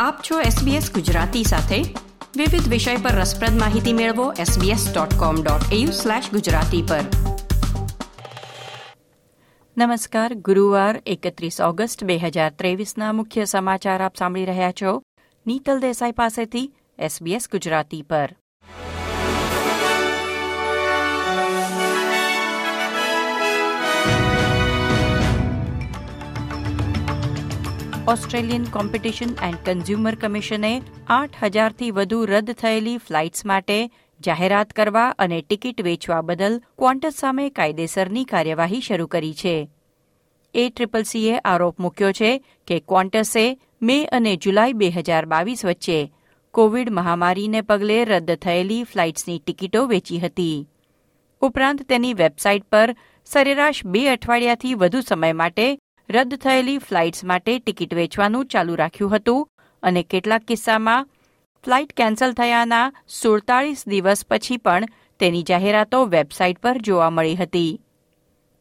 આપ છો SBS ગુજરાતી સાથે. વિવિધ વિષય પર રસપ્રદ માહિતી મેળવો sbs.com.au ગુજરાતી પર. નમસ્કાર, ગુરુવાર એકત્રીસ ઓગસ્ટ બે હજાર ત્રેવીસના મુખ્ય સમાચાર આપ સાંભળી રહ્યા છો. નીતલ દેસાઈ પાસેથી SBS ગુજરાતી પર. ઓસ્ટ્રેલિયન કોમ્પિટિશન એન્ડ કન્ઝ્યુમર કમિશને આઠ હજારથી વધુ રદ થયેલી ફ્લાઇટ્સ માટે જાહેરાત કરવા અને ટિકિટ વેચવા બદલ ક્વોન્ટસ સામે કાયદેસરની કાર્યવાહી શરૂ કરી છે. એ ટ્રિપલ સીએ આરોપ મૂક્યો છે કે ક્વોન્ટસે મે અને જુલાઈ બે હજાર બાવીસ વચ્ચે કોવિડ મહામારીને પગલે રદ થયેલી ફ્લાઇટ્સની ટિકિટો વેચી હતી. ઉપરાંત તેની વેબસાઇટ પર સરેરાશ બે અઠવાડિયાથી વધુ સમય માટે રદ થયેલી ફ્લાઇટ્સ માટે ટિકિટ વેચવાનું ચાલુ રાખ્યું હતું અને કેટલાક કિસ્સામાં ફ્લાઇટ કેન્સલ થયાના સુડતાળીસ દિવસ પછી પણ તેની જાહેરાતો વેબસાઇટ પર જોવા મળી હતી.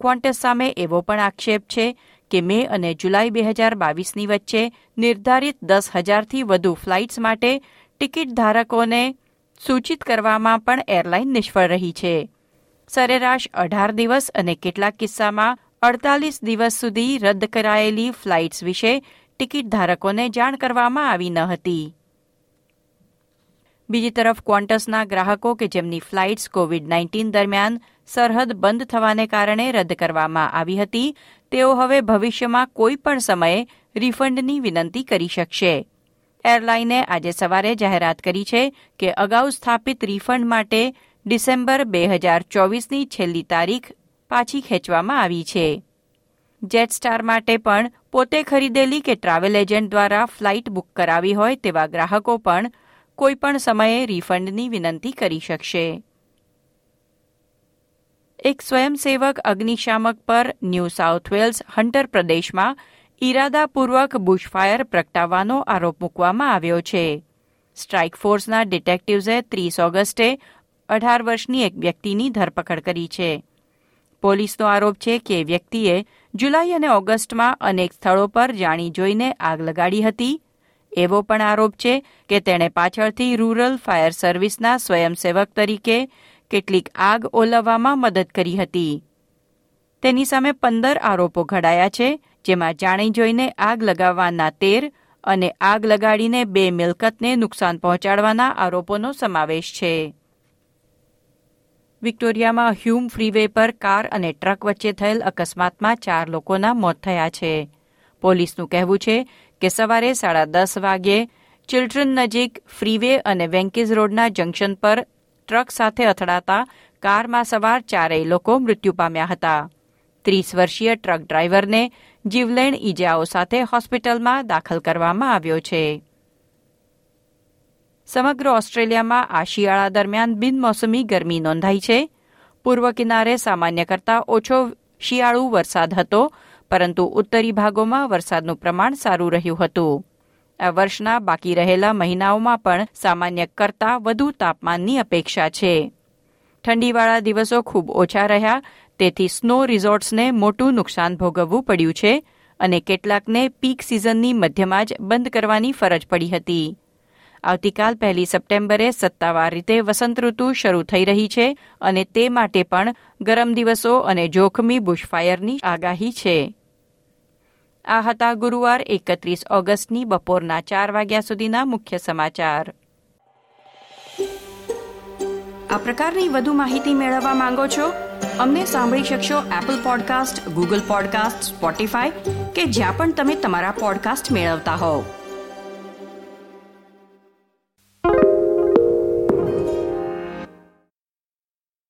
ક્વોન્ટસ સામે એવો પણ આક્ષેપ છે કે મે અને જુલાઈ બે હજાર બાવીસની વચ્ચે નિર્ધારિત દસ હજારથી વધુ ફ્લાઇટ્સ માટે ટિકિટ ધારકોને સૂચિત કરવામાં પણ એરલાઇન નિષ્ફળ રહી છે. સરેરાશ અઢાર દિવસ અને કેટલાક કિસ્સામાં અડતાલીસ દિવસ સુધી રદ કરાયેલી ફ્લાઇટ્સ વિશે ટિકિટ ધારકોને જાણ કરવામાં આવી ન હતી. બીજી તરફ ક્વોન્ટસના ગ્રાહકો કે જેમની ફ્લાઇટ્સ કોવિડ નાઇન્ટીન દરમિયાન સરહદ બંધ થવાને કારણે રદ કરવામાં આવી હતી, તેઓ હવે ભવિષ્યમાં કોઈપણ સમયે રિફંડની વિનંતી કરી શકશે. એરલાઈને આજે સવારે જાહેરાત કરી છે કે અગાઉ સ્થાપિત રિફંડ માટે ડિસેમ્બર બે હજાર ચોવીસની છેલ્લી તારીખ પાછી ખેંચવામાં આવી છે. જેટસ્ટાર માટે પણ પોતે ખરીદેલી કે ટ્રાવેલ એજન્ટ દ્વારા ફ્લાઇટ બુક કરાવી હોય તેવા ગ્રાહકો પણ કોઈપણ સમયે રિફંડની વિનંતી કરી શકશે. એક સ્વયંસેવક અગ્નિશામક પર ન્યૂ સાઉથ વેલ્સ હન્ટર પ્રદેશમાં ઇરાદાપૂર્વક બુશફાયર પ્રગટાવવાનો આરોપ મૂકવામાં આવ્યો છે. સ્ટ્રાઇક ફોર્સના ડિટેક્ટિવ્સે ત્રીસ ઓગસ્ટે અઢાર વર્ષની એક વ્યક્તિની ધરપકડ કરી છે. પોલીસનો આરોપ છે કે વ્યક્તિએ જુલાઈ અને ઓગસ્ટમાં અનેક સ્થળો પર જાણી જોઈને આગ લગાડી હતી. એવો પણ આરોપ છે કે તેણે પાછળથી રૂરલ ફાયર સર્વિસના સ્વયંસેવક તરીકે કેટલીક આગ ઓલવવામાં મદદ કરી હતી. તેની સામે પંદર આરોપો ઘડાયા છે, જેમાં જાણી જોઈને આગ લગાવવાના તેર અને આગ લગાડીને બે મિલકતને નુકસાન પહોંચાડવાના આરોપોનો સમાવેશ છે. વિક્ટોરિયામાં હ્યુમ ફ્રીવે પર કાર અને ટ્રક વચ્ચે થયેલ અકસ્માતમાં ચાર લોકોના મોત થયા છે. પોલીસનું કહેવું છે કે સવારે સાડા દસ વાગ્યે ચિલ્ડ્રન નજીક ફ્રીવે અને વેન્કીઝ રોડના જંકશન પર ટ્રક સાથે અથડાતા કારમાં સવાર ચારેય લોકો મૃત્યુ પામ્યા હતા. ત્રીસ વર્ષીય ટ્રક ડ્રાઈવરને જીવલેણ ઈજાઓ સાથે હોસ્પિટલમાં દાખલ કરવામાં આવ્યો છે. સમગ્ર ઓસ્ટ્રેલિયામાં આ શિયાળા દરમિયાન બિનમોસમી ગરમી નોંધાઈ છે. પૂર્વ કિનારે સામાન્ય કરતાં ઓછો શિયાળુ વરસાદ હતો, પરંતુ ઉત્તરી ભાગોમાં વરસાદનું પ્રમાણ સારું રહ્યું હતું. આ વર્ષના બાકી રહેલા મહિનાઓમાં પણ સામાન્ય કરતાં વધુ તાપમાનની અપેક્ષા છે. ઠંડીવાળા દિવસો ખૂબ ઓછા રહ્યા, તેથી સ્નો રિઝોર્ટ્સને મોટું નુકસાન ભોગવવું પડ્યું છે અને કેટલાકને પીક સિઝનની મધ્યમાં જ બંધ કરવાની ફરજ પડી હતી. આવતીકાલ પહેલી સપ્ટેમ્બરે સત્તાવાર રીતે વસંત ઋતુ શરૂ થઈ રહી છે અને તે માટે પણ ગરમ દિવસો અને જોખમી બુશફાયરની આગાહી છે. આ હતા ગુરુવાર એકત્રીસ ઓગસ્ટની બપોરના ચાર વાગ્યા સુધીના મુખ્ય સમાચાર. આ પ્રકારની વધુ માહિતી મેળવવા માંગો છો? અમને સાંભળી શકશો Apple podcast Google podcast Spotify કે જ્યાં પણ તમે તમારા પોડકાસ્ટ મેળવતા હોવ.